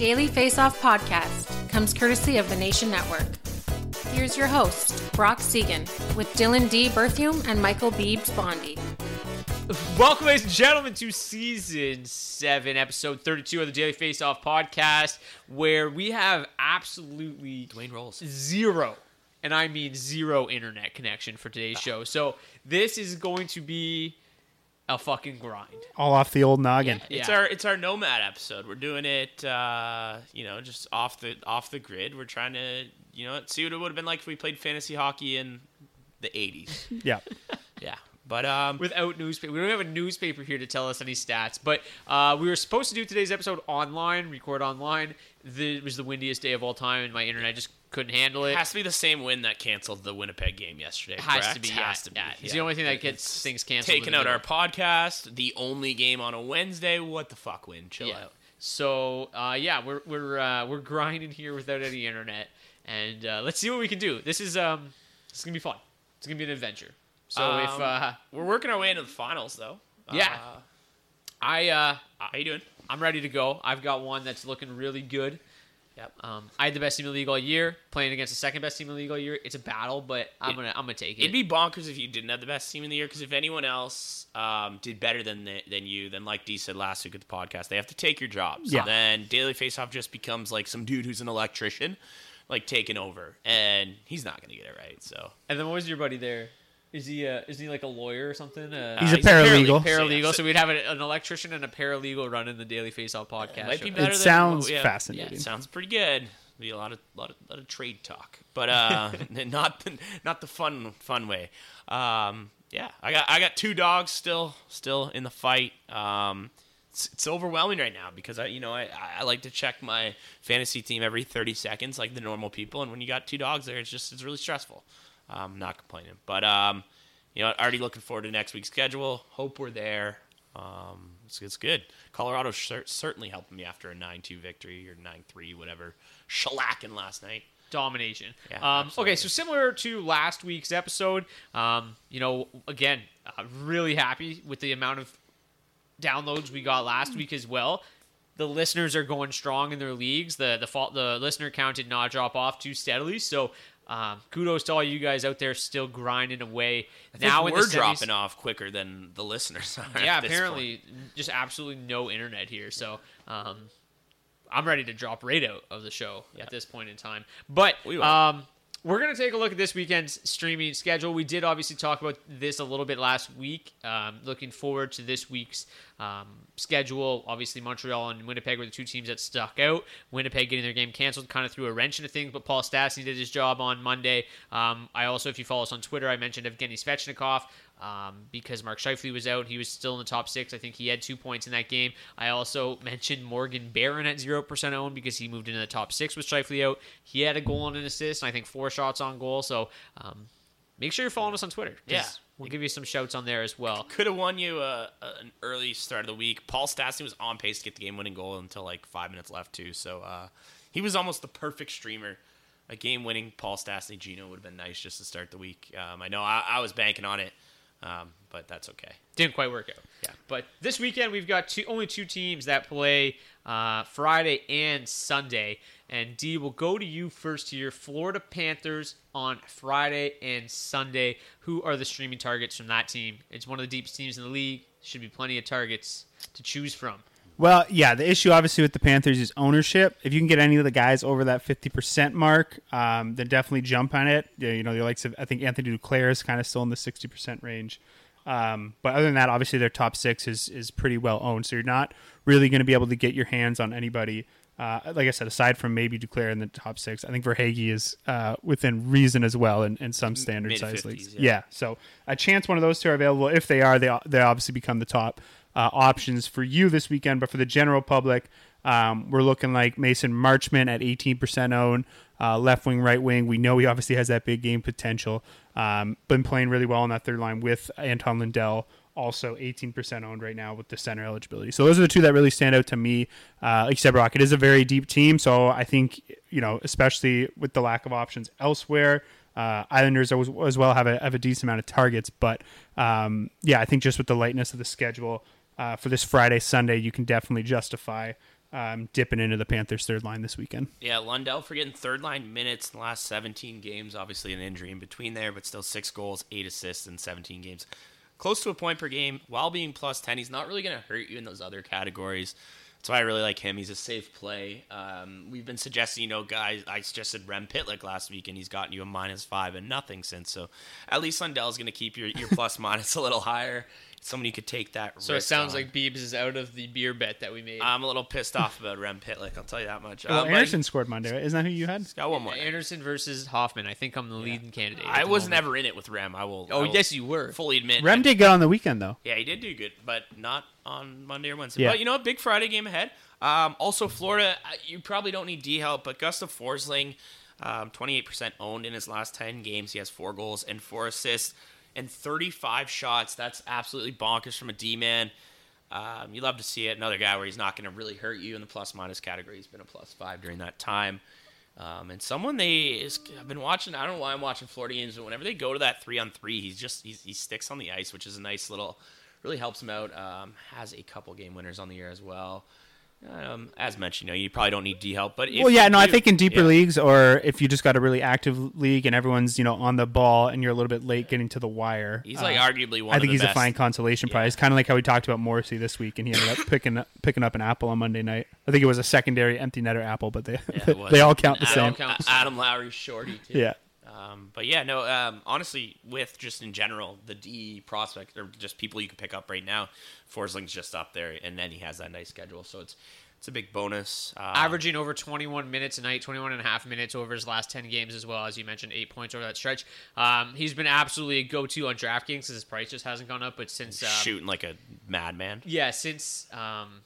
Daily Face Off podcast comes courtesy of the Nation Network. Here's your host, Brock Seguin, with Dylan D. Berthium and Michael Beebs Bondy. Welcome, ladies and gentlemen, to season seven, episode 32 of the Daily Face Off podcast, where we have absolutely Dwayne Rolls. zero, and I mean zero internet connection for today's ah. show. So this is going to be a fucking grind. all off the old noggin. It's Yeah. our it's our nomad episode. We're doing it, uh, you know, just off the off the grid. We're trying to, you know, see what it would have been like if we played fantasy hockey in the '80s. Yeah. yeah, but um, Without newspaper, we don't have a newspaper here to tell us any stats. But uh, we were supposed to do today's episode online, record online. The, it was the windiest day of all time, and my internet just couldn't handle it. it has to be the same win that canceled the Winnipeg game yesterday. Has correct? to be, yeah, Has to be. yeah. It's the only thing that gets It's things canceled Taking out our podcast, the only game on a Wednesday. What the fuck, win? Chill yeah. out. So uh, yeah, we're we're uh, we're grinding here without any internet, and uh, let's see what we can do. This is um, this is gonna be fun. It's gonna be an adventure. So if Um, uh, We're working our way into the finals, though. Yeah. Uh, I uh, how you doing? I'm ready to go. I've got one that's looking really good. Yep. Um, I had the best team in the league all year, playing against the second best team in the league all year. It's a battle, but I'm It- gonna I'm gonna take it. It'd be bonkers if you didn't have the best team in the year. Because if anyone else um, did better than the, than you, then like D said last week at the podcast, they have to take your job. So Yeah. then Daily Faceoff just becomes like some dude who's an electrician, like taking over, and he's not gonna get it right. So and then what was your buddy there? Is he uh, is he like a lawyer or something? Uh, He's a he's a paralegal. paralegal. paralegal. So- So we'd have a- an electrician and a paralegal running the Daily Face Off podcast. it might be better. It than sounds what we have. fascinating. Yeah, it sounds pretty good. Be a lot of lot of, lot of trade talk, but uh, not the, not the fun fun way. Um, yeah, I got I got two dogs still still in the fight. Um, it's, it's overwhelming right now because I you know I, I like to check my fantasy team every thirty seconds like the normal people, and when you got two dogs there, it's just it's really stressful. Um, not complaining, but um, you know already looking forward to next week's schedule. Hope we're there. Um, it's, it's good. Colorado cer- certainly helped me after a 9-2 victory or 9-3, whatever, shellacking last night. domination. Yeah, um, okay, so similar to last week's episode, um, you know, again, uh, really happy with the amount of downloads we got last week as well. The listeners are going strong in their leagues. The the fault the listener count did not drop off too steadily. So um, kudos to all you guys out there still grinding away. Now we're semis- dropping off quicker than the listeners are. yeah, apparently just absolutely no internet here. So um, I'm ready to drop right out of the show at this point in time. But um, we're going to take a look at this weekend's streaming schedule. We did obviously talk about this a little bit last week. Um, looking forward to this week's um, schedule. Obviously, Montreal and Winnipeg were the two teams that stuck out. Winnipeg getting their game canceled kind of threw a wrench into things, but Paul Stastny did his job on Monday. Um, I also, if you follow us on Twitter, I mentioned Evgeny Svechnikov. Um, because Mark Scheifele was out, he was still in the top six. I think he had two points in that game. I also mentioned Morgan Barron at zero percent owned because he moved into the top six with Scheifele out. He had a goal and an assist, and I think four shots on goal. So um, make sure you're following us on Twitter. Yeah. we'll give you some shouts on there as well. Could have won you a, a, an early start of the week. Paul Stastny was on pace to get the game-winning goal until like five minutes left too. So uh, he was almost the perfect streamer. A game-winning Paul Stastny Gino would have been nice just to start the week. Um, I know I, I was banking on it, um, but that's okay. Didn't quite work out. Yeah. But this weekend we've got two, only two teams that play uh, Friday and Sunday. And D will go to you first here. Florida Panthers on Friday and Sunday. Who are the streaming targets from that team? It's one of the deepest teams in the league. Should be plenty of targets to choose from. Well, yeah, the issue obviously with the Panthers is ownership. If you can get any of the guys over that 50% mark, um, then definitely jump on it. Yeah, You know, the likes of, I think Anthony Duclair is kind of still in the 60% range. Um, but other than that, obviously their top six is, is pretty well owned. So you're not really going to be able to get your hands on anybody. Uh, like I said, aside from maybe Duclair in the top six, I think Verhaeghe is uh, within reason as well in, in some standard size leagues. yeah. yeah. So a chance one of those two are available. If they are, they they obviously become the top uh, options for you this weekend. But for the general public, um, we're looking like Mason Marchment at 18% owned, uh, left wing, right wing. We know he obviously has that big game potential. Um, been playing really well on that third line with Anton Lundell. Also 18% owned right now with the center eligibility. So those are the two that really stand out to me. Uh, like Brock, it is a very deep team. So I think, you know, especially with the lack of options elsewhere, uh, Islanders as well have a, have a decent amount of targets. But um, yeah, I think just with the lightness of the schedule uh, for this Friday, Sunday, you can definitely justify um, dipping into the Panthers' third line this weekend. Yeah, Lundell for getting third line minutes in the last 17 games. Obviously, an injury in between there, but still six goals, eight assists in 17 games. Close to a point per game while being plus 10. He's not really going to hurt you in those other categories. That's why I really like him. He's a safe play. Um, we've been suggesting, you know, guys, I suggested Rem Pitlick last week, and he's gotten you a minus five and nothing since. So at least Lundell's going to keep your, your plus minus a little higher. Someone you could take that So it sounds on. like Beebs is out of the beer bet that we made. I'm a little pissed off about Rem Pitlick, I'll tell you that much. Well, Uh, but Anderson scored Monday, right? Isn't that who you had? he's got one more. Anderson versus Hoffman. I think I'm the leading candidate. I was moment. never in it with Rem. I will. Oh, I will yes, you were. Fully admit. Rem did good on the weekend, though. Yeah, he did do good, but not on Monday or Wednesday. Yeah. But you know, what? big Friday game ahead. Um, also, Florida. uh, You probably don't need D help, but Gustav Forsling, um, 28% owned in his last 10 games. He has four goals and four assists and 35 shots. That's absolutely bonkers from a D man. Um, you love to see it. Another guy where he's not going to really hurt you in the plus minus category. He's been a plus five during that time. Um, and someone they is I've been watching. I don't know why I'm watching Florida games, but whenever they go to that three on three, he's just he's, he sticks on the ice, which is a nice little, really helps him out. Um, has a couple game winners on the year as well. Um, as mentioned, you know, you probably don't need D help, but if well, yeah, you no, I think in deeper yeah. leagues, or if you just got a really active league and everyone's you know on the ball and you're a little bit late getting to the wire, He's like uh, arguably one. I of think the he's best. a fine consolation prize, kind of like how we talked about Morrissey this week, and he ended up picking up, picking up an apple on Monday night. I think it was a secondary empty netter apple, but they Yeah, they all count the Adam, same. count Adam Lowry, shorty too. Yeah. Um, but yeah, no. Um, honestly, with just in general, the D prospect or just people you can pick up right now, Forsling's just up there, and then he has that nice schedule, so it's it's a big bonus. Uh, averaging over 21 minutes a night, 21 and a half minutes over his last 10 games as well, as you mentioned, eight points over that stretch. Um, he's been absolutely a go-to on DraftKings because his price just hasn't gone up. But since um, shooting like a madman. yeah, since um,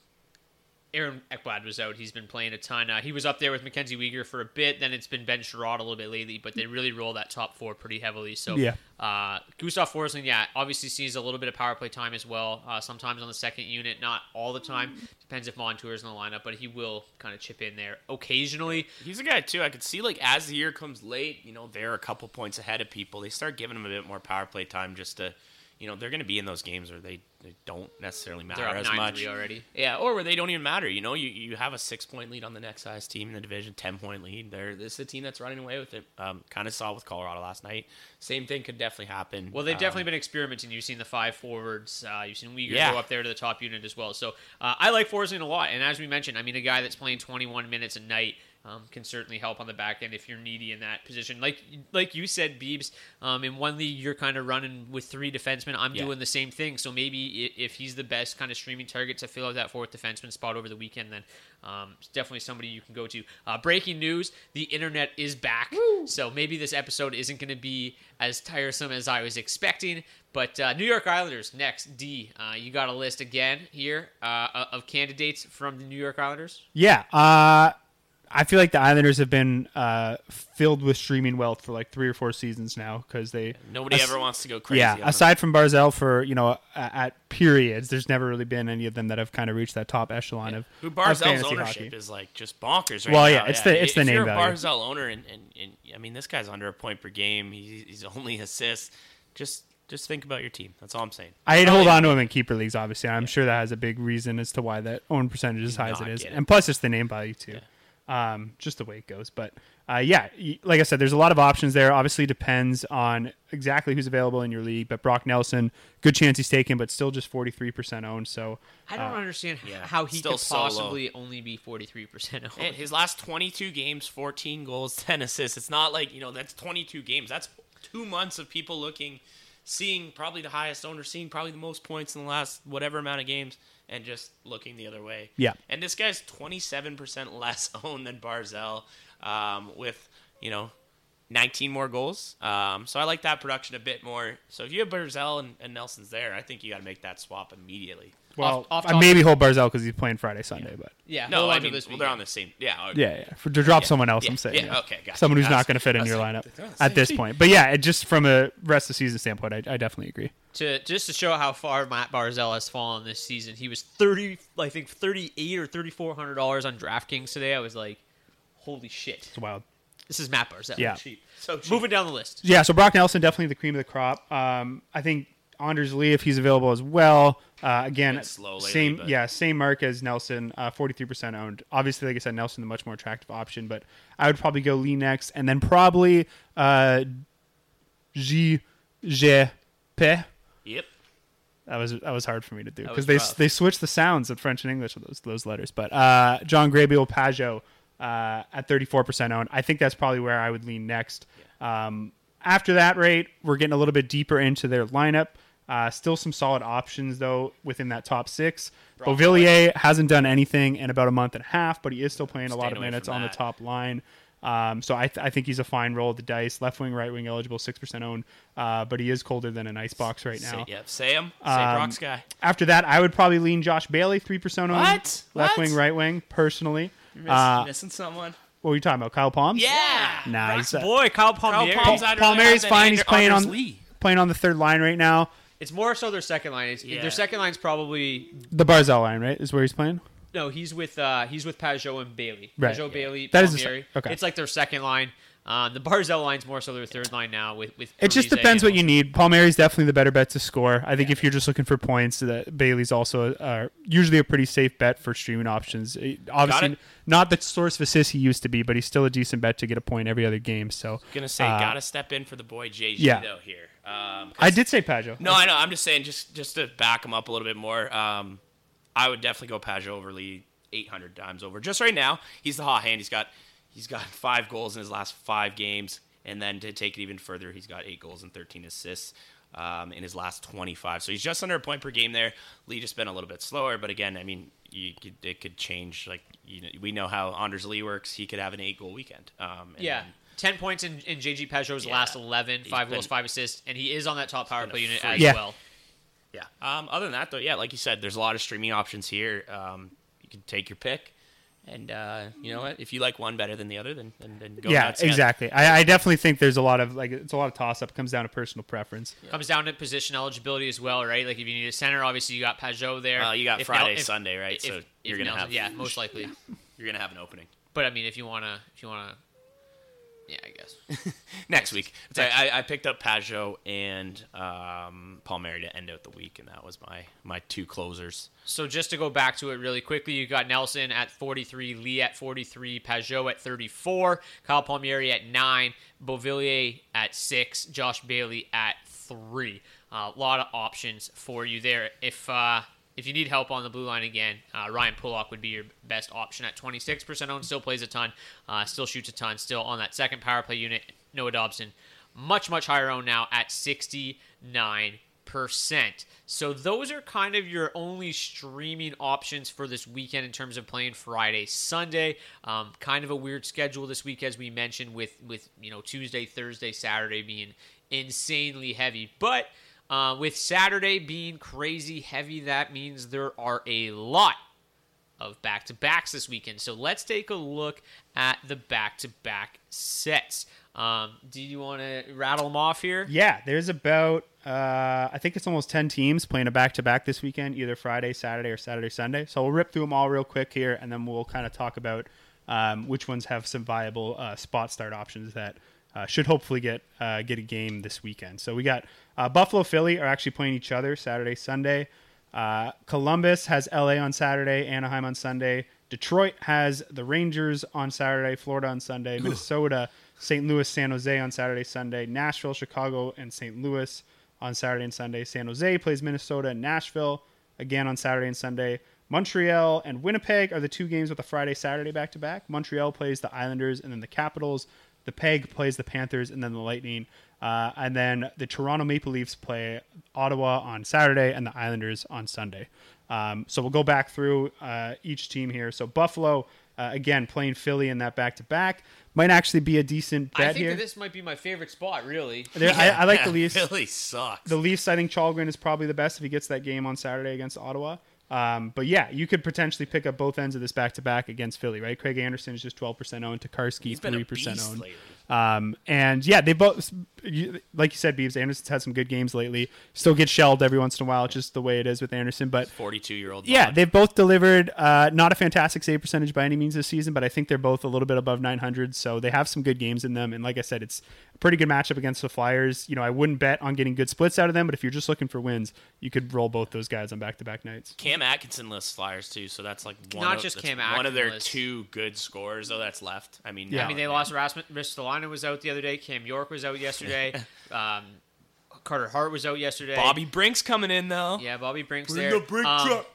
Aaron Ekblad was out, he's been playing a ton. Uh, he was up there with Mackenzie Weegar for a bit. Then it's been Ben Chiarot a little bit lately, but they really roll that top four pretty heavily. So Yeah. uh, Gustav Forsling, yeah, obviously sees a little bit of power play time as well. Uh, sometimes on the second unit, not all the time. Depends if Montour's in the lineup, but he will kind of chip in there occasionally. He's a guy too. I could see like as the year comes late, you know, they're a couple points ahead of people. They start giving him a bit more power play time just to you know they're going to be in those games where they, they don't necessarily matter as much already. Yeah, or where they don't even matter. You know, you, you have a six point lead on the next highest team in the division, ten point lead. They're this is a team that's running away with it. Um, kind of saw with Colorado last night. Same thing could definitely happen. Well, they've Um, definitely been experimenting. You've seen the five forwards. Uh, you've seen Weegar Yeah. go up there to the top unit as well. So uh, I like Forsling a lot. And as we mentioned, I mean, a guy that's playing 21 minutes a night um, can certainly help on the back end if you're needy in that position. Like like you said, Beebs, um, in one league you're kind of running with three defensemen. I'm Yeah. doing the same thing. So maybe if he's the best kind of streaming target to fill out that fourth defenseman spot over the weekend, then um, it's definitely somebody you can go to. Uh, breaking news: the internet is back. So maybe this episode isn't going to be as tiresome as I was expecting. But uh, New York Islanders next. D, uh, you got a list again here uh, of candidates from the New York Islanders. Yeah, uh, I feel like the Islanders have been uh, filled with streaming wealth for like three or four seasons now because they Nobody as- ever wants to go crazy. Yeah, them. aside from Barzal, for you know, at, at periods, there's never really been any of them that have kind of reached that top echelon of Who of Barzal's fantasy ownership hockey. is like just bonkers right Well, now. yeah, it's the- it's If the name you're a value. Barzal owner, and, and, and I mean, this guy's under a point per game. He's, he's only assists. Just just think about your team. That's all I'm saying. I'd hold on to him in keeper leagues, obviously. I'm sure that has a big reason as to why that own percentage is as high as it is, it. and plus it's the name value too. Um, just the way it goes, but uh, yeah, like I said, there's a lot of options there. Obviously, depends on exactly who's available in your league. But Brock Nelson, good chance he's taken, but still just 43% owned. So I don't understand yeah, how he still could so low. possibly only be 43% owned. And his last 22 games, 14 goals, 10 assists. It's not like, you know, that's 22 games. That's two months of people looking, seeing probably the highest owner, seeing probably the most points in the last whatever amount of games, and just looking the other way. Yeah. And this guy's 27% less owned than Barzal um, with, you know, 19 more goals. Um, so I like that production a bit more. So if you have Barzal and, and Nelson's there, I think you got to make that swap immediately. well, off I maybe hold Barzal because he's playing Friday, Sunday, but yeah, No, I mean, this well, they're on the same. Yeah. Yeah, yeah. For, to drop Yeah, someone else, yeah, I'm saying. yeah, yeah. okay, gotcha. Someone who's I not going to fit in your lineup they're on the at this point. But yeah, just from a rest of the season standpoint, I, I definitely agree. To just to show how far Matt Barzal has fallen this season. He was thirty, I think thirty eight or thirty four hundred dollars on DraftKings today. I was like, holy shit, It's wild. this is Matt Barzal. Yeah. cheap. So cheap. Moving down the list. Yeah, so Brock Nelson definitely the cream of the crop. Um, I think Anders Lee, if he's available as well. Uh, again, Been slow lately, same but- yeah, same mark as Nelson, forty three percent owned. Obviously, like I said, Nelson the much more attractive option, but I would probably go Lee next, and then probably uh, G G P. Yep. That was that was hard for me to do because they rough. they switched the sounds of French and English of those those letters. But uh, John Grabiel Pageau uh, at thirty four percent owned. I think that's probably where I would lean next. Um, after that rate, we're getting a little bit deeper into their lineup. Uh, still some solid options though within that top six. Beauvillier hasn't done anything in about a month and a half, but he is still playing a lot of minutes on the top line. Um, so I, th- I think he's a fine roll of the dice. Left wing, right wing eligible, six percent owned, uh, but he is colder than an ice box right now. Say, yep. Say him. Say Um, Brock's guy. After that, I would probably lean Josh Bailey, three percent owned. What? Left What? wing, right wing. Personally, You're miss- uh, missing someone. what were you talking about? Kyle Palms? Yeah. Nah, he's uh, Boy, Kyle Palmieri. Kyle Palms I'd rather Palmieri's have than fine. He's playing on Lee. playing on the third line right now. It's more so their second line. It's, Yeah. Their second line's probably The Barzal line, right, is where he's playing. No. He's with uh, he's with Pageau and Bailey. Right. Pageau, Yeah. Bailey, That is the se- Palmieri. okay. It's like their second line. Um, the Barzal line's more so their third line now. With with It just depends what you need. Palmieri's definitely the better bet to score. I think if you're just looking for points, that Bailey's also uh, usually a pretty safe bet for streaming options. Obviously, not the source of assists he used to be, but he's still a decent bet to get a point every other game. So I was Gonna say, uh, gotta step in for the boy JG yeah. though here. Um, 'cause- I did say Pageau. No, I know. I'm just saying, just just to back him up a little bit more. Um, I would definitely go Pageau over Lee 800 times over. Just right now, he's the hot hand. He's got he's got five goals in his last five games, and then to take it even further, he's got eight goals and 13 assists. Um, in his last 25, so he's just under a point per game there. Lee just been a little bit slower, but again, I mean, you could, it could change. Like you know, we know how Anders Lee works; he could have an eight-goal weekend. Um, and Yeah. then- 10 points in, in JG Pageau's Yeah. last 11, He's 5 been- goals, 5 assists, and he is on that top power play unit freak. as Yeah. well. Yeah. Um, other than that, though, yeah, like you said, there's a lot of streaming options here. Um, you can take your pick, and uh, you know what? If you like one better than the other, then then, then go. yeah, nuts. exactly. I, I definitely think there's a lot of like it's a lot of toss up. It comes down to personal preference. Comes down to position eligibility as well, right? Like if you need a center, obviously you got Pageau there. Well, you got If Friday, Nel- if- Sunday, right? if- so if you're gonna Nelson- have yeah, most likely. you're gonna have an opening. But I mean, if you wanna, if you wanna Yeah, I guess. next week. So I, I picked up Pageau and um, Palmieri to end out the week, and that was my my two closers. So just to go back to it really quickly, you got Nelson at 43, Lee at 43, Pageau at 34, Kyle Palmieri at 9, Beauvillier at 6, Josh Bailey at 3. A uh, lot of options for you there. If uh, if you need help on the blue line again, uh, Ryan Pulock would be your best option at 26% owned. Still plays a ton, uh, still shoots a ton, still on that second power play unit. Noah Dobson, much, much higher owned now at 69%. So those are kind of your only streaming options for this weekend in terms of playing Friday, Sunday. Um, kind of a weird schedule this week, as we mentioned, with with you know Tuesday, Thursday, Saturday being insanely heavy, but uh, with Saturday being crazy heavy, that means there are a lot of back to backs this weekend. So let's take a look at the back to back sets. Um, do you want to rattle them off here? Yeah, there's about uh, I think it's almost ten teams playing a back to back this weekend, either Friday, Saturday, or Saturday, Sunday. So we'll rip through them all real quick here, and then we'll kind of talk about um, which ones have some viable uh, spot start options that uh, should hopefully get uh, get a game this weekend. So we got uh, Buffalo, Philly are actually playing each other Saturday, Sunday. Uh, Columbus has LA on Saturday, Anaheim on Sunday. Detroit has the Rangers on Saturday, Florida on Sunday, Minnesota, St. Louis, San Jose on Saturday, Sunday, Nashville, Chicago, and St. Louis on Saturday and Sunday. San Jose plays Minnesota and Nashville again on Saturday and Sunday. Montreal and Winnipeg are the two games with a Friday Saturday back to back. Montreal plays the Islanders and then the Capitals. The Peg plays the Panthers and then the Lightning. Uh, and then the Toronto Maple Leafs play Ottawa on Saturday and the Islanders on Sunday. Um, so we'll go back through uh, each team here. So Buffalo, uh, again, playing Philly in that back to back. Might actually be a decent bet I think here. that this might be my favorite spot, really. There- I, I like the Yeah, Leafs. Philly sucks. The Leafs, I think Kallgren is probably the best if he gets that game on Saturday against Ottawa. Um, but yeah, you could potentially pick up both ends of this back to back against Philly, right? Craig Anderson is just 12% owned, Tokarski He's been a 3% owned. lately. Um, and yeah, they both, like you said, Beebs, Anderson's had some good games lately. Still get shelled every once in a while, just the way it is with Anderson. But 42 year old. yeah, they've both delivered uh, not a fantastic save percentage by any means this season, but I think they're both a little bit above 900, so they have some good games in them. And like I said, it's pretty good matchup against the Flyers. You know, I wouldn't bet on getting good splits out of them, but if you're just looking for wins, you could roll both those guys on back-to-back nights. Cam Atkinson lists Flyers too, so that's like one Not of, just that's Cam one of their Atkinson lists. two good scores though that's left. I mean, Yeah. I mean, they lost Rasmus Ristolainen was out the other day. Cam York was out yesterday. um, Carter Hart was out yesterday. Bobby Brink's coming in though. Yeah, Bobby Brink's Bring there. the Brink Um, truck.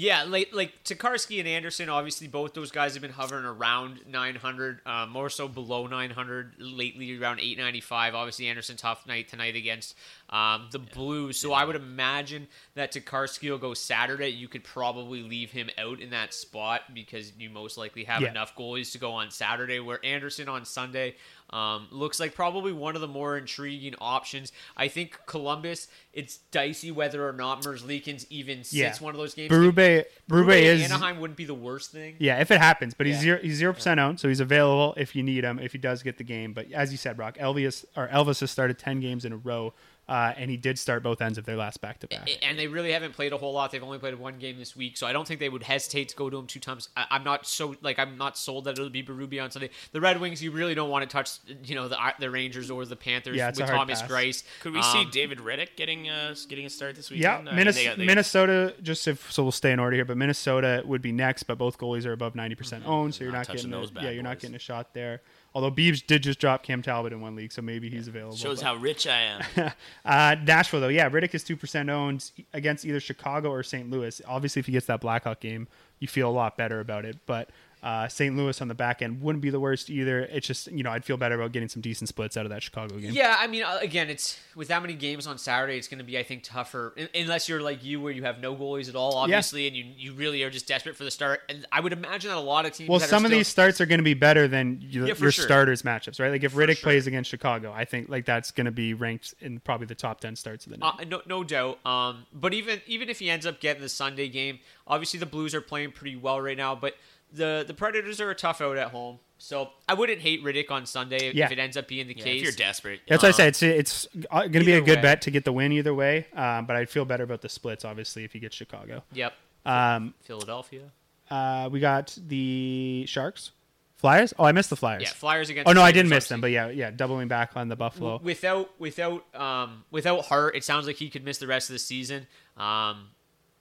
Yeah, like like Tokarski and Anderson, obviously both those guys have been hovering around 900, uh, more so below 900 lately, around 895. Obviously, Anderson tough night tonight against um, the Blues, so I would imagine that Tokarski will go Saturday. You could probably leave him out in that spot because you most likely have Yeah. enough goalies to go on Saturday. Where Anderson on Sunday um, looks like probably one of the more intriguing options. I think Columbus, it's dicey whether or not Merzlikins even sits Yeah. one of those games. Berube, Berube Berube is Anaheim wouldn't be the worst thing. yeah, if it happens, but he's Yeah. zero, he's zero percent owned, so he's available if you need him if he does get the game. But as you said, Brock, Elvis or Elvis has started ten games in a row, uh, and he did start both ends of their last back to back. And they really haven't played a whole lot. They've only played one game this week, so I don't think they would hesitate to go to him two times. I, I'm not so like I'm not sold that it'll be Berube on Sunday. The Red Wings, you really don't want to touch, you know, the the Rangers or the Panthers Yeah, with Thomas pass. Greiss. Could we see Um, David Rittich getting uh getting a start this Yeah, weekend? I mean, Minnes- they got- they got- Minnesota. Just if so, we'll stay in order here. But Minnesota would be next, but both goalies are above ninety percent owned, so you're Not not, getting a, yeah, you're not getting a shot there. Although Beebs did just drop Cam Talbot in one league, so maybe he's available. shows but- how rich I am. Uh, Nashville, though, yeah, Rittich is two percent owned against either Chicago or St. Louis. Obviously, if he gets that Blackhawk game, you feel a lot better about it. But uh, St. Louis on the back end wouldn't be the worst either. It's just you know I'd feel better about getting some decent splits out of that Chicago game. Yeah, I mean, uh, again, it's with that many games on Saturday, it's going to be, I think, tougher unless you're like you, where you have no goalies at all, obviously, and you you really are just desperate for the start. And I would imagine that a lot of teams. Well, that are some of still- these starts are going to be better than your, Yeah, your sure. starters matchups, right? Like if Rittich sure. plays against Chicago, I think like that's going to be ranked in probably the top ten starts of the night. Uh, no, no doubt. Um, but even even if he ends up getting the Sunday game, obviously the Blues are playing pretty well right now. But the the Predators are a tough out at home, so I wouldn't hate Rittich on Sunday if, Yeah. if it ends up being the Yeah, case. if you're desperate, That's what I uh, say it's it's going to be a good way. bet to get the win either way. Um, but I'd feel better about the splits, obviously, if he gets Chicago. Yep. Um, Philadelphia. Uh, we got the Sharks, Flyers? Oh, I missed the Flyers. Yeah, Flyers against. Oh no, the I didn't miss them, but yeah, yeah, doubling back on the Buffalo. without without um without Hart, it sounds like he could miss the rest of the season. Um,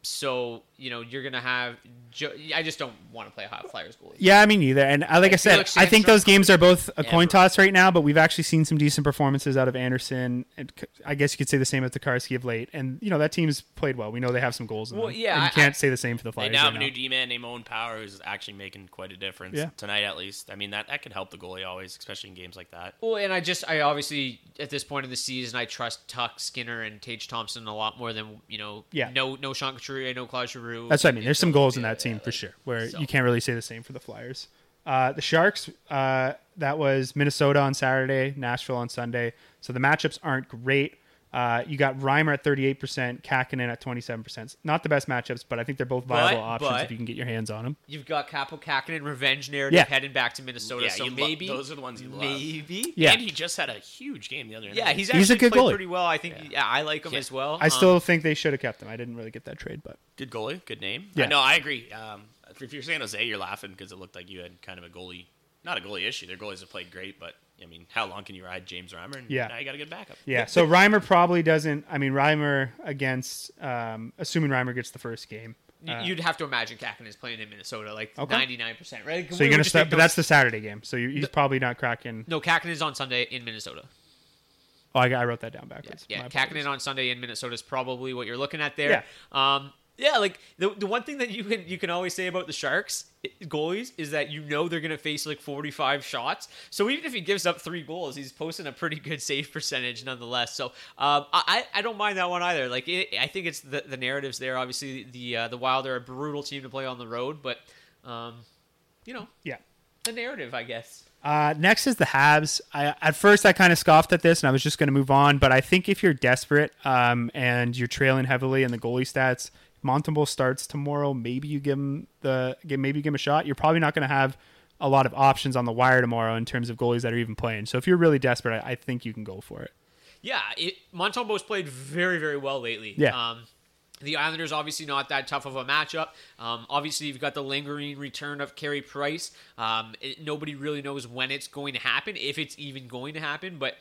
so you know you're gonna have. Jo- I just don't want to play a hot Flyers goalie. Yeah, I mean neither. And uh, like I, said, Felix I think those games are both a coin toss right now. But we've actually seen some decent performances out of Anderson. And K- I guess you could say the same with Tokarski of late. And you know that team's played well. We know they have some goals. In Well, them. yeah, and you I- can't I- say the same for the They Flyers. now have right a new. D-man named Owen Power who's actually making quite a difference Yeah. tonight at least. I mean that that can help the goalie always, especially in games like that. Well, and I just I obviously at this point in the season I trust Tuck Skinner and Tage Thompson a lot more than you know. Yeah. No, no Sean Couturier, no Claude Giroux. That's what I mean. There's some goals in that team for sure. Where so. you can't really say the same for the Flyers. Uh, the Sharks. Uh, that was Minnesota on Saturday, Nashville on Sunday. So the matchups aren't great. Uh, you got Reimer at 38%, Kahkonen at 27%. Not the best matchups, but I think they're both viable But- options but- if you can get your hands on them. You've got Kaapo Kahkonen revenge narrative Yeah. heading back to Minnesota. Yeah, so you lo- maybe those are the ones you love. Maybe. Yeah. And he just had a huge game the other night. Yeah, he's He's a actually good played goalie. pretty well. I think. Yeah, I like him Yeah. as well. I Um, still think they should have kept him. I didn't really get that trade, but good goalie, good name. Yeah. Yeah, no, I agree. Um, if you're San Jose, you're laughing because it looked like you had kind of a goalie, not a goalie issue. Their goalies have played great, but I mean, how long can you ride James Reimer? And Yeah. now you got a good backup. yeah. So Reimer probably doesn't. I mean, Reimer against, um, assuming Reimer gets the first game. y- You'd have to imagine Kahkonen is playing in Minnesota, like Okay. ninety nine percent, right? So We you're gonna just start, but that's the Saturday game. So you he's probably not cracking. no. Kahkonen is on Sunday in Minnesota. Oh, I, I wrote that down Yeah, backwards. yeah. My apologies. Kahkonen on Sunday in Minnesota is probably what you're looking at there. Yeah. Um, yeah, like the, the one thing that you can you can always say about the Sharks goalies is that you know they're gonna face like 45 shots. So even if he gives up three goals, he's posting a pretty good save percentage nonetheless. So um, I I don't mind that one either. Like it, I think it's the the narratives there. Obviously the uh, the Wild are a brutal team to play on the road, but um, you know Yeah. the narrative, I guess. Uh, next is the Habs. I, at first, I kind of scoffed at this, and I was just going to move on. But I think if you're desperate um, and you're trailing heavily in the goalie stats, Montembeault starts tomorrow. Maybe you give him the maybe you give him a shot. You're probably not going to have a lot of options on the wire tomorrow in terms of goalies that are even playing. So if you're really desperate, I, I think you can go for it. Yeah, it, Montembeault's played very, very well lately. Yeah. Um, the Islanders obviously not that tough of a matchup. Um, obviously, you've got the lingering return of Carey Price. Um, it, nobody really knows when it's going to happen, if it's even going to happen. But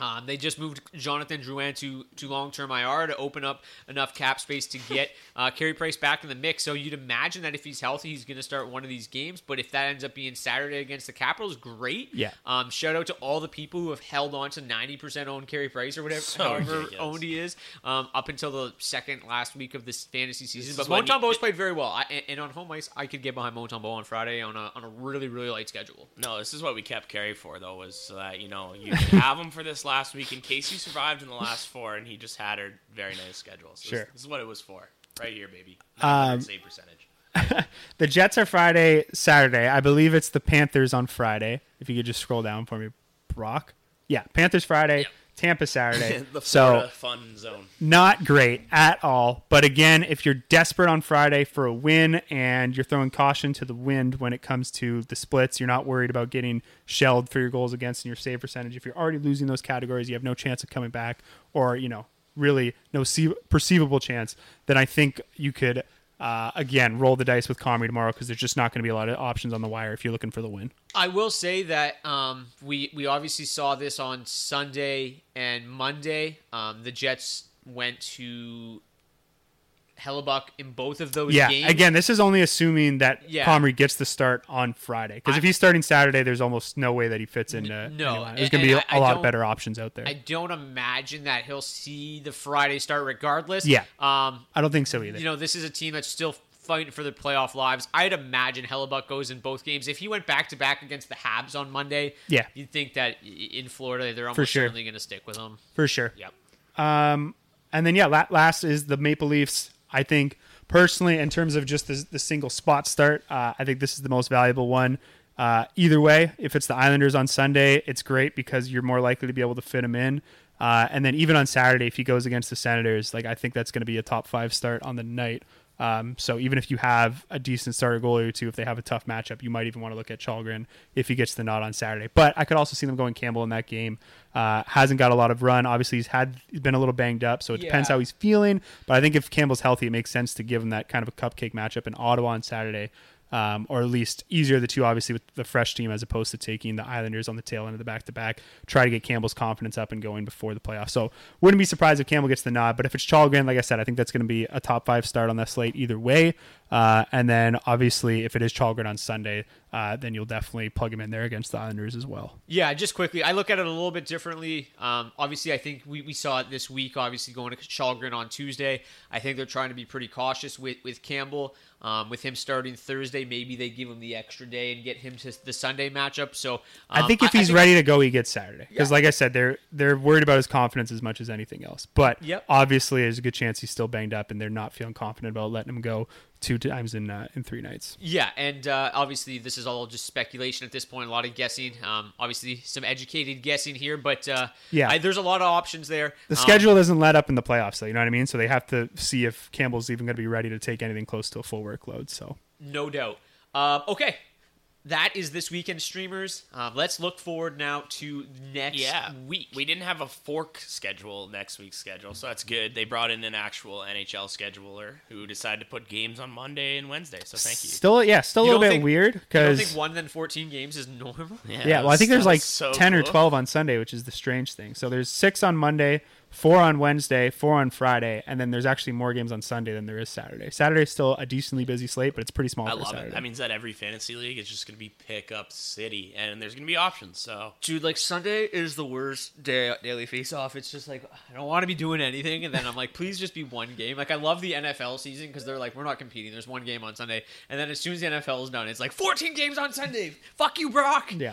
um, they just moved Jonathan Drouin to, to long term IR to open up enough cap space to get uh, Carey Price back in the mix. So you'd imagine that if he's healthy, he's going to start one of these games. But if that ends up being Saturday against the Capitals, great. Yeah. Um, shout out to all the people who have held on to 90% owned Carey Price or whatever, So however ridiculous. owned he is, um, up until the second last week of this fantasy season. This but Montembeault's played very well. I, and, and on home ice, I could get behind Montembeault on Friday on a, on a really, really light schedule. No, this is what we kept Carey for though, was so that you know you have him for this last week in case you survived in the last four, and he just had a very nice schedule. So Sure. this, this is what it was for, right here, baby. Um, save percentage. The Jets are Friday, Saturday. I believe it's the Panthers on Friday. If you could just scroll down for me, Brock. Yeah, Panthers Friday, Yep. Tampa Saturday. the so fun zone. not great at all. But again, if you're desperate on Friday for a win and you're throwing caution to the wind when it comes to the splits, you're not worried about getting shelled for your goals against and your save percentage. If you're already losing those categories, you have no chance of coming back, or you know, really no see- perceivable chance. Then I think you could. Uh, again, roll the dice with Comrie tomorrow because there's just not going to be a lot of options on the wire if you're looking for the win. I will say that um, we we obviously saw this on Sunday and Monday. Um, the Jets went to Hellebuyck in both of those Yeah, games. again, this is only assuming that Yeah. Comrie gets the start on Friday. Because if he's starting Saturday, there's almost no way that he fits into. no, anyone. there's going to be a lot better options out there. I don't imagine that he'll see the Friday start regardless. Yeah. Um, I don't think so either. you know, this is a team that's still fighting for their playoff lives. I'd imagine Hellebuyck goes in both games. If he went back to back against the Habs on Monday, Yeah. you'd think that in Florida they're almost sure. certainly going to stick with him. for sure. Yep. And then yeah, last is the Maple Leafs. I think personally, in terms of just the, the single spot start, uh, I think this is the most valuable one. Uh, either way, if it's the Islanders on Sunday, it's great because you're more likely to be able to fit him in. Uh, and then even on Saturday, if he goes against the Senators, like I think that's going to be a top five start on the night. Um, so even if you have a decent starter goalie or two, if they have a tough matchup, you might even want to look at Kallgren if he gets the nod on Saturday. But I could also see them going Campbell in that game. Uh, hasn't got a lot of run. Obviously, he's had he's been a little banged up, so it depends how he's feeling. But I think if Campbell's healthy, it makes sense to give him that kind of a cupcake matchup in Ottawa on Saturday. Um, or at least easier the two, obviously, with the fresh team as opposed to taking the Islanders on the tail end of the back to back. Try to get Campbell's confidence up and going before the playoffs. So wouldn't be surprised if Campbell gets the nod. But if it's Kallgren, like I said, I think that's going to be a top five start on that slate either way. Uh, and then obviously, if it is Kallgren on Sunday, uh, then you'll definitely plug him in there against the Islanders as well. Yeah, just quickly, I look at it a little bit differently. Um, obviously, I think we, we saw it this week, obviously going to Kallgren on Tuesday. I think they're trying to be pretty cautious with, with Campbell. Um, with him starting Thursday, maybe they give him the extra day and get him to the Sunday matchup. So um, I think if he's think- ready to go, he gets Saturday. Because, Yeah. like I said, they're they're worried about his confidence as much as anything else. But Yep. obviously, there's a good chance he's still banged up, and they're not feeling confident about letting him go two times in uh, in three nights. Yeah, and uh, obviously this is all just speculation at this point. A lot of guessing. Um, obviously some educated guessing here, but uh, Yeah. I, there's a lot of options there. The Um, schedule doesn't let up in the playoffs, though. You know what I mean? So they have to see if Campbell's even going to be ready to take anything close to a full workload. So No doubt. Um, okay. That is this weekend streamers. Um, let's look forward now to next Yeah, week. We didn't have a fork schedule next week's schedule, so that's good. They brought in an actual NHL scheduler who decided to put games on Monday and Wednesday. So thank you. still, yeah, still a little bit think- weird You don't because think one then 14 games is normal? Yeah, well, I think there's like so 10 or 12 on Sunday, which is the strange thing. So there's six on Monday, four on Wednesday, four on Friday, and then there's actually more games on Sunday than there is Saturday. Saturday's still a decently busy slate, but it's pretty small I for love Saturday. it. That means that every fantasy league is just going to be pick up city, and there's going to be options. So Dude, like Sunday is the worst day daily face off. It's just like I don't want to be doing anything, and then I'm like, please just be one game. Like I love the NFL season because they're like, we're not competing. There's one game on Sunday, and then as soon as the NFL is done, it's like 14 games on Sunday. Fuck you, Brock. yeah.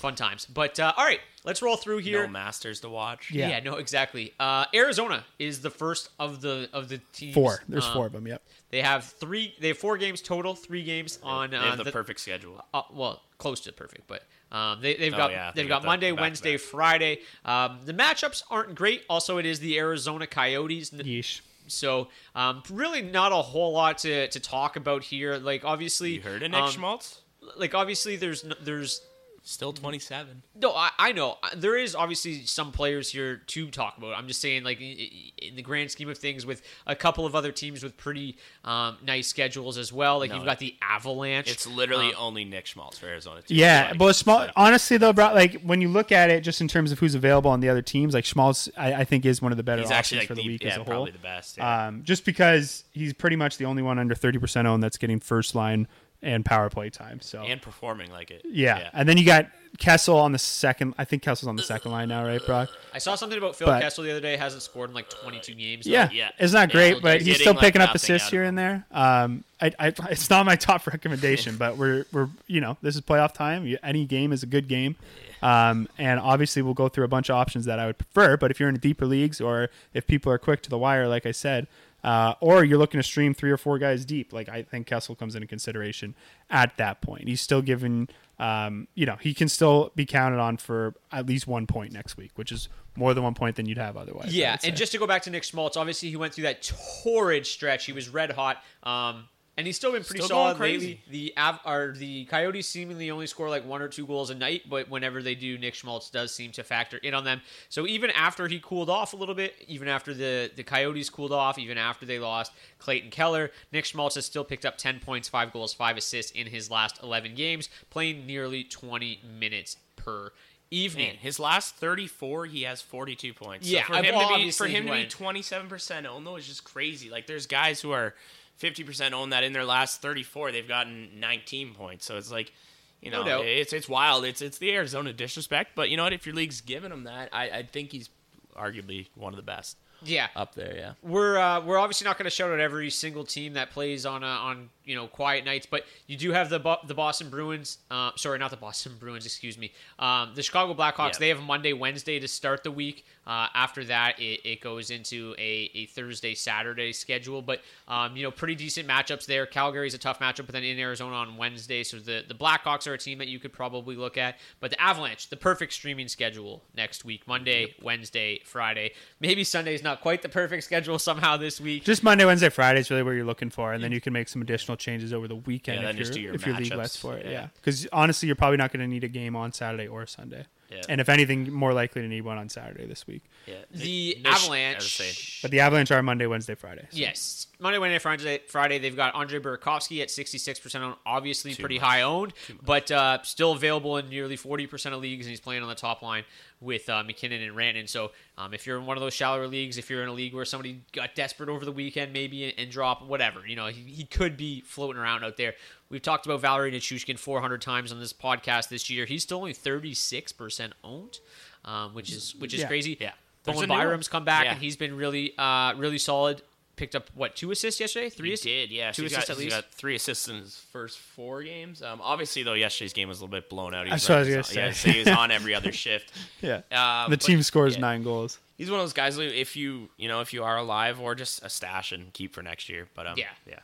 Fun times. But uh, all right, let's roll through here. no masters to watch. Yeah. Yeah, no, exactly. Uh, Arizona is the first of the of the teams. Four. There's um, four of them, yep. They have three. They have four games total. Three games on. They Uh, have the, perfect schedule. uh, well, close to perfect, but um, they, they've Oh, got yeah, they they've got got the- Monday, Wednesday, back-to-back. Friday. Um, the matchups aren't great. Also, it is the Arizona Coyotes. Yeesh. So, um, really, not a whole lot to, to talk about here. Like, obviously, You heard of Nick um, Schmaltz? Like, obviously, there's n- there's Still 27. no, I, I know Uh, there is obviously some players here to talk about. I'm just saying, like i- i- in the grand scheme of things, with a couple of other teams with pretty um, nice schedules as well. Like No, you've got the Avalanche. It's literally Um, only Nick Schmaltz for Arizona. Too. Yeah, Like, but it's small. Honestly, though, bro, like when you look at it, just in terms of who's available on the other teams, like Schmaltz, I, I think is one of the better he's options actually like for the, the, week yeah, as a whole. probably the best. Yeah. Um, just because he's pretty much the only one under thirty percent owned that's getting first line and power play time. So and performing like it. yeah. and then you got Kessel on the second. I think Kessel's on the second line now, right, Brock? I saw something about Phil but- Kessel the other day. Hasn't scored in like 22 games. though. Yeah, Yeah. it's not great, he's but he's getting, still like, picking up assists here and there. Um, I, I, it's not my top recommendation, but we're we're you know this is playoff time. Any game is a good game, um, and obviously we'll go through a bunch of options that I would prefer. But if you're in deeper leagues or if people are quick to the wire, like I said, uh, or you're looking to stream three or four guys deep, like I think Kessel comes into consideration at that point. He's still given. Um, you know, he can still be counted on for at least one point next week, which is more than one point than you'd have otherwise. Yeah, and just to go back to Nick Schmaltz, obviously he went through that torrid stretch. He was red hot, um, and he's still been pretty Still solid lately. crazy. The Av- or the Coyotes seemingly only score like one or two goals a night, but whenever they do, Nick Schmaltz does seem to factor in on them. So even after he cooled off a little bit, even after the the Coyotes cooled off, even after they lost Clayton Keller, Nick Schmaltz has still picked up ten points, five goals, five assists in his last eleven games, playing nearly twenty minutes per evening. Man, his last 34, he has 42 points. Yeah, so for him well, to be for him to be 27% owned though is just crazy. Like there's guys who are 50% own that in their last 34 they've gotten 19 points. So it's like, you know, doubt. it's it's wild. It's it's the Arizona disrespect, but you know what? If your league's giving him that, I I think he's arguably one of the best yeah, up there. Yeah. we're uh, we're obviously not going to shout out every single team that plays on uh, on you know quiet nights, but you do have the Bo- the Boston Bruins. Uh, sorry, not the Boston Bruins. Excuse me. Um, the Chicago Blackhawks. Yeah. They have Monday, Wednesday to start the week. Uh, after that, it, it goes into a, a Thursday, Saturday schedule. But um, you know, pretty decent matchups there. Calgary's a tough matchup, but then in Arizona on Wednesday. So the the Blackhawks are a team that you could probably look at. But the Avalanche, the perfect streaming schedule next week: Monday, Wednesday, Friday. Maybe Sunday's not quite the perfect schedule somehow this week. Just Monday, Wednesday, Friday is really where you're looking for, and then you can make some additional changes over the weekend Yeah, if, just you're, do your if your league matchups. lets for it. Yeah. Yeah, because honestly, you're probably not going to need a game on Saturday or Sunday. Yeah. And if anything, more likely to need one on Saturday this week. Yeah. The Nish- I would Avalanche. say- But the Avalanche are Monday, Wednesday, Friday. so- Yes, Monday, Wednesday, Friday. Friday they've got Andre Burakovsky at 66% owned, obviously Too pretty much. high owned, but uh, still available in nearly 40% of leagues, and he's playing on the top line with uh, MacKinnon and Rantanen. So um, if you're in one of those shallower leagues, if you're in a league where somebody got desperate over the weekend, maybe and, and drop whatever, you know, he, he could be floating around out there. We've talked about Valeri Nichushkin 400 times on this podcast this year. He's still only 36% owned, um, which is which is Yeah. crazy. Yeah. There's Bowen a new one. Byram's come back Yeah. and he's been really, uh, really solid. Picked up what two assists yesterday? Three He assists? did, yeah. Two he's assists got, at he's least. got three assists in his first four games. Um, obviously, though, yesterday's game was a little bit blown out. He That's what I was gonna yeah, say. so he was on every other shift. Yeah. Um, the but, team scores yeah, nine goals. He's one of those guys. who If you, you know, if you are alive, or just a stash and keep for next year. But um, Yeah. yeah.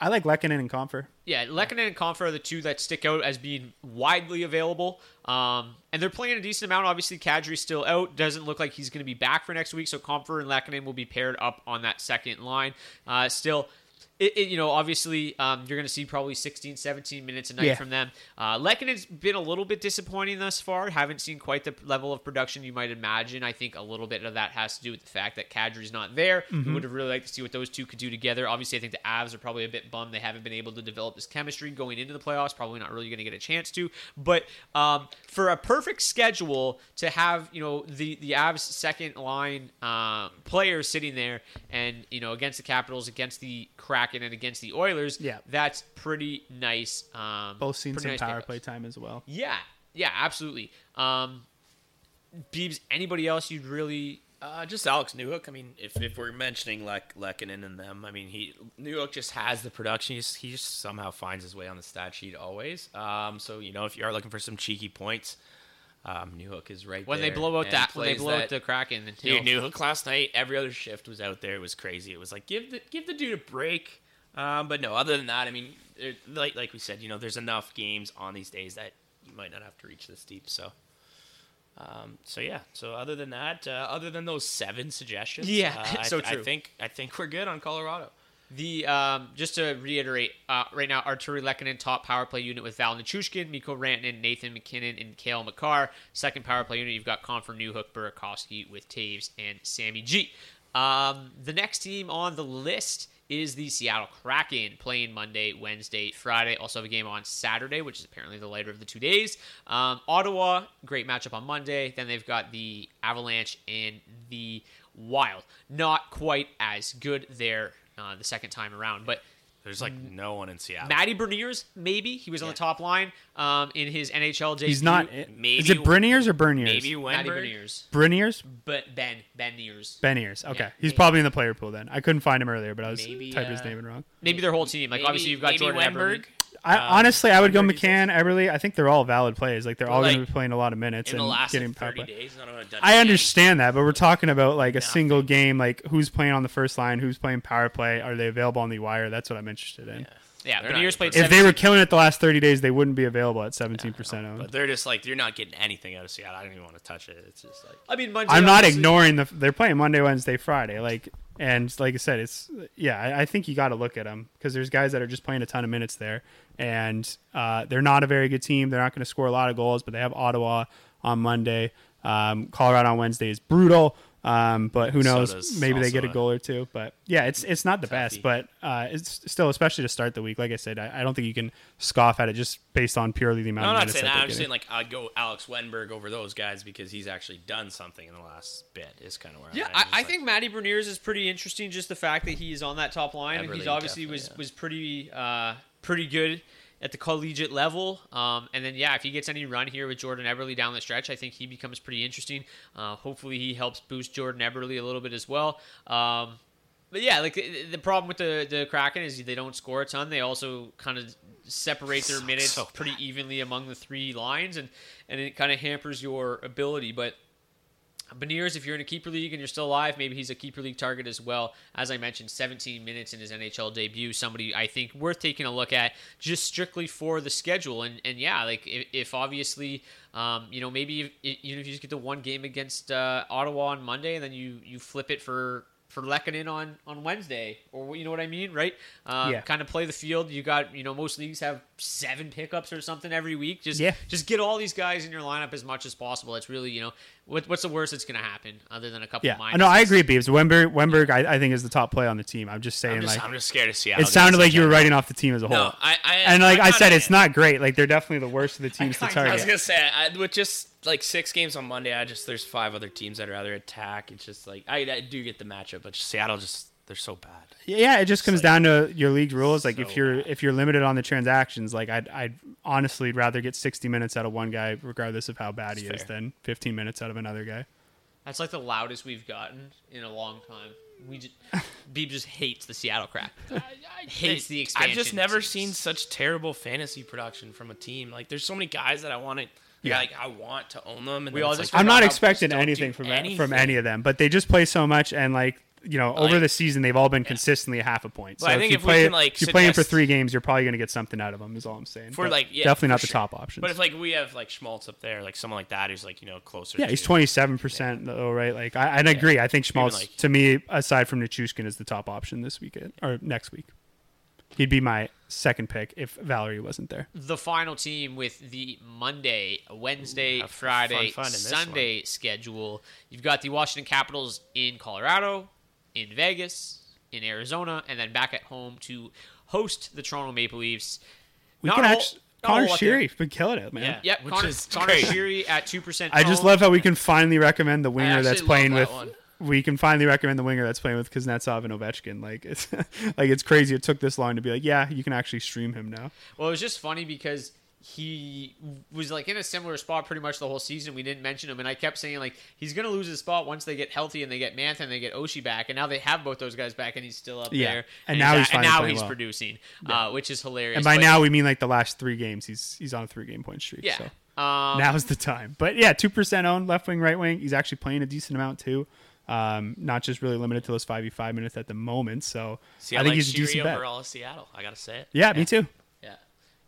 I like Lehkonen and Compher. Yeah, Lehkonen and Compher are the two that stick out as being widely available. Um, and they're playing a decent amount. Obviously, Kadri's still out. Doesn't look like he's going to be back for next week. So Compher and Lehkonen will be paired up on that second line. Uh, still, it, it, you know, obviously, um, you're going to see probably 16, 17 minutes a night Yeah. from them. Uh, Lehkonen's been a little bit disappointing thus far. Haven't seen quite the level of production you might imagine. I think a little bit of that has to do with the fact that Kadri's not there. We would have really liked to see what those two could do together. Obviously, I think the Avs are probably a bit bummed they haven't been able to develop this chemistry going into the playoffs. Probably not really going to get a chance to. But um, for a perfect schedule to have, you know, the the Avs second line um, players sitting there, and you know, against the Capitals, against the Kraken, and against the Oilers, Yeah. that's pretty nice. Um, Both seen pretty some nice power pickups. play time as well. Yeah, yeah, absolutely. Um, Beebs, anybody else you'd really? Uh, just Alex Newhook. I mean, if, if we're mentioning Lek Lehkonen and them, I mean, he Newhook just has the production. He's, he just somehow finds his way on the stat sheet always. Um, so you know, if you are looking for some cheeky points, um, Newhook is right When there. they blow out that, when they plays blow out the Kraken, and Dude, Newhook last night, every other shift was out there. It was crazy. It was like give the give the dude a break. Um, but no, other than that, I mean, there- like like we said, you know, there's enough games on these days that you might not have to reach this deep. So, um, so yeah. So other than that, uh, other than those seven suggestions, Yeah, uh, I, so I true. think I think we're good on Colorado. The um, just to reiterate, uh, right now Artturi Lehkonen top power play unit with Val Nichushkin, Mikko Rantanen, Nathan MacKinnon, and Cale Makar. Second power play unit, you've got Compher Newhook, Burakovsky with Toews and Sammy G. Um, the next team on the list is the Seattle Kraken, playing Monday, Wednesday, Friday. Also have a game on Saturday, which is apparently the later of the two days. Um, Ottawa, great matchup on Monday. Then they've got the Avalanche and the Wild. Not quite as good there uh, the second time around, but There's like no one in Seattle. Matty Berniers, maybe he was on the top line um, in his NHL debut. He's not. maybe- is it Breniers or Berniers? maybe Matty Wennberg. Berniers, Breniers. but Ben Beniers. Beniers. Okay, Yeah. he's probably in the player pool then. I couldn't find him earlier, but I was Maybe, typing his uh, name in wrong. Maybe their whole team. Like Maybe- obviously you've got maybe Jordan Wennberg. Eberle. I, Um, honestly, I would go Wennberg, he McCann, Eberle. I think they're all valid plays. Like they're all going to be playing a lot of minutes in and the last getting power 30 play. days. I don't know. I understand that, but we're talking about like a single game, like who's playing on the first line, who's playing power play, are they available on the wire? That's what I'm interested in. Yeah, They're Beniers played. If they were killing it the last 30 days, they wouldn't be available at 17% owned. But they're just like you're not getting anything out of Seattle. I don't even want to touch it. It's just like I mean, Monday, I'm not obviously- ignoring the. They're playing Monday, Wednesday, Friday. Like, and like I said, it's yeah. I, I think you got to look at them because there's guys that are just playing a ton of minutes there, and uh, they're not a very good team. They're not going to score a lot of goals, but they have Ottawa on Monday. Um, Colorado on Wednesday is brutal. Um, but who knows? does Maybe they get a a- goal or two. But yeah, it's it's not the Toughie. best, but uh, it's still, especially to start the week. Like I said, I, I don't think you can scoff at it just based on purely the amount No, I'm not saying that that. I'm just saying like I'd go Alex Wennberg over those guys because he's actually done something in the last bit. Is kind of where Yeah, I'm at. I, I like- think Matty Berniers is pretty interesting. Just the fact that he's on that top line, and he's obviously was yeah. was pretty uh, pretty good at the collegiate level. Um, and then yeah, if he gets any run here with Jordan Eberle down the stretch, I think he becomes pretty interesting. Uh, hopefully, he helps boost Jordan Eberle a little bit as well. Um, but yeah, like the, the problem with the the Kraken is they don't score a ton. They also kind of separate their minutes so pretty evenly among the three lines, and and it kind of hampers your ability. But Beniers, if you're in a keeper league and you're still alive, maybe he's a keeper league target as well. As I mentioned, 17 minutes in his NHL debut, somebody I think worth taking a look at just strictly for the schedule. And and yeah, like if, if obviously, um, you know, maybe if, you if you just get the one game against uh, Ottawa on Monday and then you you flip it for for Lehkonen on on Wednesday, or you know what I mean, right? Um, Yeah. Kind of play the field. You got you know most leagues have seven pickups or something every week. Just Yeah. just get all these guys in your lineup as much as possible. It's really you know what, what's the worst that's going to happen other than a couple. Yeah, minuses. no, I agree, Beebs. Wennberg, Wennberg, I, I think is the top play on the team. I'm just saying, I'm just, like, I'm just scared to see. It sounded like you were writing off the team as a whole. No, I, I and like I, said, it's not great. Like they're definitely the worst of the teams to kinda- I was target. gonna say I, with just like six games on Monday, I just there's five other teams I'd rather attack. It's just like I, I do get the matchup, but just Seattle just they're so bad. Yeah, it just comes down to your league rules. Like if you're bad. if you're limited on the transactions, like I'd I'd honestly rather get 60 minutes out of one guy, regardless of how bad he is, than 15 minutes out of another guy. That's like the loudest we've gotten in a long time. We just Beeb just hates the Seattle crack. hates the expansion. I've just never teams. seen such terrible fantasy production from a team. Like there's so many guys that I want to. Yeah. Yeah, like I want to own them. And We all just like, I'm not expecting anything from anything. from any of them, but they just play so much and like you know over Like- the season they've all been consistently a half a point. So Well, I if think you if we play can, like, if you're playing for three games, you're probably going to get something out of them. Is all I'm saying. for But like yeah, definitely for not the top option. But if like we have like Schmaltz up there, like someone like that who's like you know closer. Yeah, to, he's twenty seven percent though, right? Like I, I agree. I think Schmaltz, like- to me, aside from Nichushkin, is the top option this weekend or next week. He'd be my second pick if Valeri wasn't there. the final team with the Monday, Wednesday, have Friday, fun fun in this Sunday schedule. You've got the Washington Capitals in Colorado, in Vegas, in Arizona, and then back at home to host the Toronto Maple Leafs. We Not can a actually. not a whole Conor lot there. Sheary's been killing it, man. Yeah. Yep, Which Conor, is Conor. Sheary at two percent. I just love how we can finally recommend the winger that's playing that with. one. We can finally recommend the winger that's playing with Kuznetsov and Ovechkin. Like it's like it's crazy. It took this long to be like, yeah, you can actually stream him now. Well, it was just funny because he was like in a similar spot pretty much the whole season. We didn't mention him, and I kept saying like he's gonna lose his spot once they get healthy and they get Mantha and they get Oshie back, and now they have both those guys back, and he's still up Yeah. there. And now he's and now he's well. producing, uh, which is hilarious. And by But- now we mean like the last three games. He's he's on a three game point streak. yeah. So. Um, now's the time. But yeah, two percent owned left wing, right wing. He's actually playing a decent amount too. Um, not just really limited to those five v five minutes at the moment. So See, I, I, think like he's a Sheary decent bet. over all of Seattle. I gotta say it. Yeah, me too. Yeah.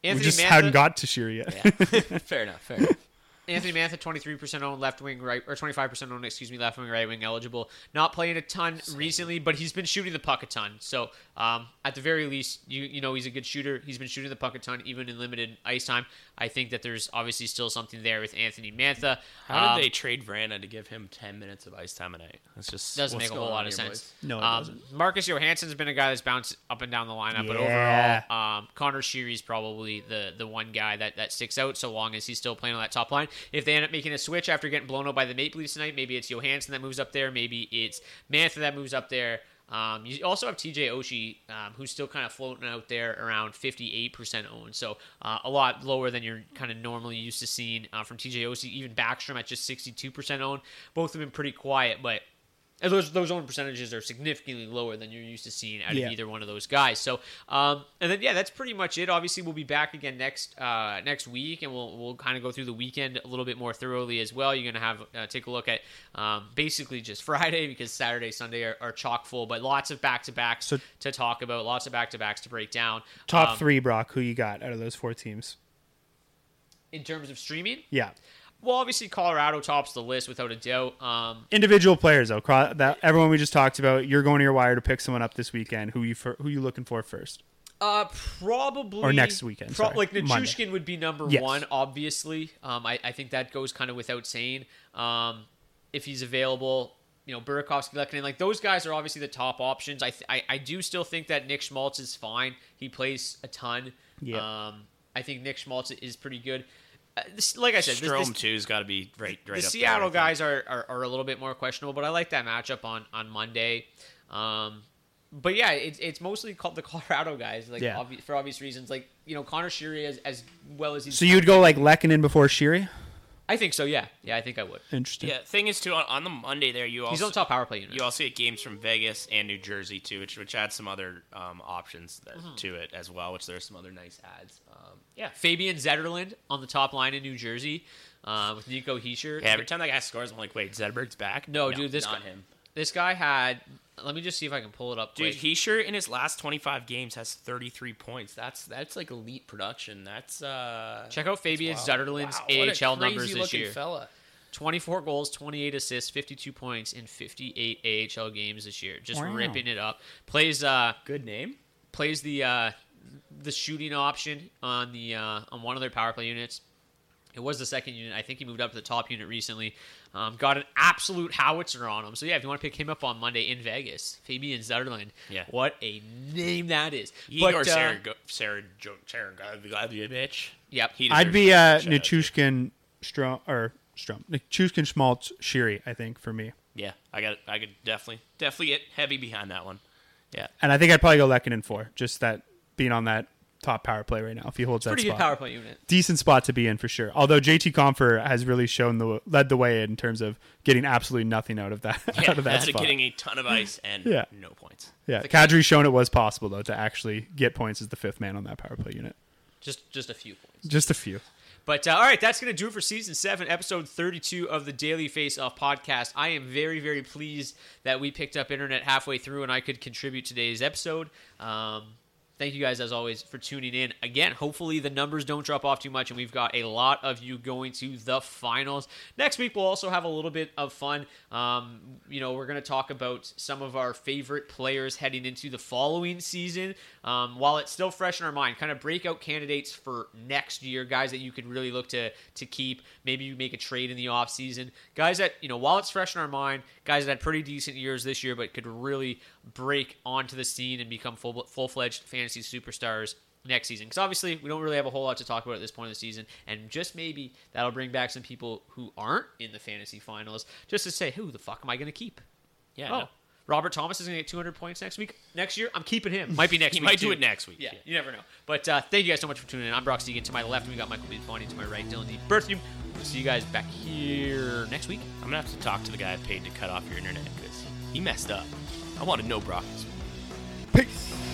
Anthony we just Mantha, hadn't got to Sheary yet. fair enough. Fair enough. Anthony Mantha, twenty three percent owned left wing, right or twenty five percent owned, excuse me, left wing, right wing eligible. Not playing a ton recently, but he's been shooting the puck a ton. So um, at the very least, you you know he's a good shooter. He's been shooting the puck a ton, even in limited ice time. I think that there's obviously still something there with Anthony Mantha. How Um, did they trade Vrana to give him ten minutes of ice time a night? That's just doesn't make a whole lot of sense. boys? No, it um, doesn't. Marcus Johansson's been a guy that's bounced up and down the lineup, but overall, um, Conor Sheary's probably the the one guy that, that sticks out. So long as he's still playing on that top line. If they end up making a switch after getting blown out by the Maple Leafs tonight, maybe it's Johansson that moves up there. Maybe it's Mantha that moves up there. Um, you also have TJ Oshie, um, who's still kind of floating out there around 58% owned. So uh, a lot lower than you're kind of normally used to seeing uh, from TJ Oshie. Even Backstrom at just 62% owned. Both have been pretty quiet, but and those those own percentages are significantly lower than you're used to seeing out Yeah. of either one of those guys. So, um, and then yeah, that's pretty much it. Obviously, we'll be back again next uh, next week, and we'll we'll kind of go through the weekend a little bit more thoroughly as well. You're gonna have uh, take a look at um, basically just Friday because Saturday, Sunday are, are chock full, but lots of back to backs So- to talk about, lots of back to backs to break down. Top Um, three, Brock. Who you got out of those four teams? in terms of streaming. Yeah, Well, obviously Colorado tops the list without a doubt. Um, individual players though. That everyone we just talked about. You're going to your wire to pick someone up this weekend. Who you fir- who you looking for first? Uh, probably Or next weekend, sorry. like Monday. Nichushkin would be number Yes. one, obviously. Um, I, I think that goes kind of without saying. Um, if he's available, you know, Burakovsky, Lehkonen, like those guys are obviously the top options. I, th- I I do still think that Nick Schmaltz is fine. He plays a ton. Yeah. Um, I think Nick Schmaltz is pretty good. Uh, this, like I said, this, Strom this, too's got to be right, right. the up Seattle there, guys are, are, are a little bit more questionable, but I like that matchup on on Monday. Um, but yeah, it's it's mostly called the Colorado guys, like Yeah. obvi- for obvious reasons. Like you know, Conor Sheary as as well as he's. So you'd go like Lehkonen before Sheary? I think so. Yeah, yeah, I think I would. Interesting. Yeah, thing is too on, on the Monday there you also He's on top power play unit. you also get games from Vegas and New Jersey too, which which adds some other um, options that, Mm-hmm. to it as well. Which there's some other nice ads. Um, yeah, Fabian Zetterlund on the top line in New Jersey uh, with Nico Hischier. yeah, every time that guy scores, I'm like, wait, Zetterberg's back? No, dude, this not guy, him. This guy had. Let me just see if I can pull it up. Dude, quick. sure in his last 25 games has 33 points. That's that's like elite production. That's uh Check out Fabian that's wild. Zetterlund's Wow, what a AHL numbers this year. Fella. 24 goals, 28 assists, 52 points in 58 AHL games this year. Just ripping it up. Plays uh Good name. plays the uh the shooting option on the uh on one of their power play units. It was the second unit. I think he moved up to the top unit recently. Um, got an absolute howitzer on him. So yeah, if you want to pick him up on Monday in Vegas, Fabian Zetterlund. Yeah. What a name that is. Igor But, uh, Sarah, Sarah, Jo- Sarah, bitch. Yep. I'd be a uh, shout. Nichushkin Strom or Strom Nichushkin Schmaltz Sheary. I think for me, Yeah, I got. I could definitely, definitely get heavy behind that one. Yeah, and I think I'd probably go Lehkonen for just that being on that top power play right now. If he holds that Pretty spot, good power play unit. decent spot to be in for sure. Although JT Compher has really shown the led the way in terms of getting absolutely nothing out of that yeah. out of that out of spot. getting a ton of ice and Yeah. no points. yeah, the Kadri's shown it was possible though to actually get points as the fifth man on that power play unit. Just just a few points. Just a few. But uh, all right, that's going to do it for season seven, episode 32 of the Daily Faceoff podcast. I am very, very pleased that we picked up internet halfway through and I could contribute today's episode. Um, thank you guys, as always, for tuning in. Again, hopefully the numbers don't drop off too much and we've got a lot of you going to the finals. Next week, we'll also have a little bit of fun. Um, you know, we're going to talk about some of our favorite players heading into the following season. Um, while it's still fresh in our mind, kind of breakout candidates for next year, guys that you could really look to to keep. Maybe you make a trade in the offseason. Guys that, you know, while it's fresh in our mind, guys that had pretty decent years this year, but could really break onto the scene and become full full fledged fantasy superstars next season. Because obviously, we don't really have a whole lot to talk about at this point of the season, and just maybe that'll bring back some people who aren't in the fantasy finals, just to say, who the fuck am I going to keep? Yeah, Oh, no. Robert Thomas is going to get 200 points next week. Next year, I'm keeping him. Might be next He week. might do it next week, Yeah, yeah. you never know. But uh, thank you guys so much for tuning in. I'm Brock Seguin. To my left, we got Michael B. Bonnie. To my right, Dylan D. Berthium. We'll see you guys back here next week. I'm gonna have to talk to the guy I paid to cut off your internet because he messed up. I want to know Brock this. Peace.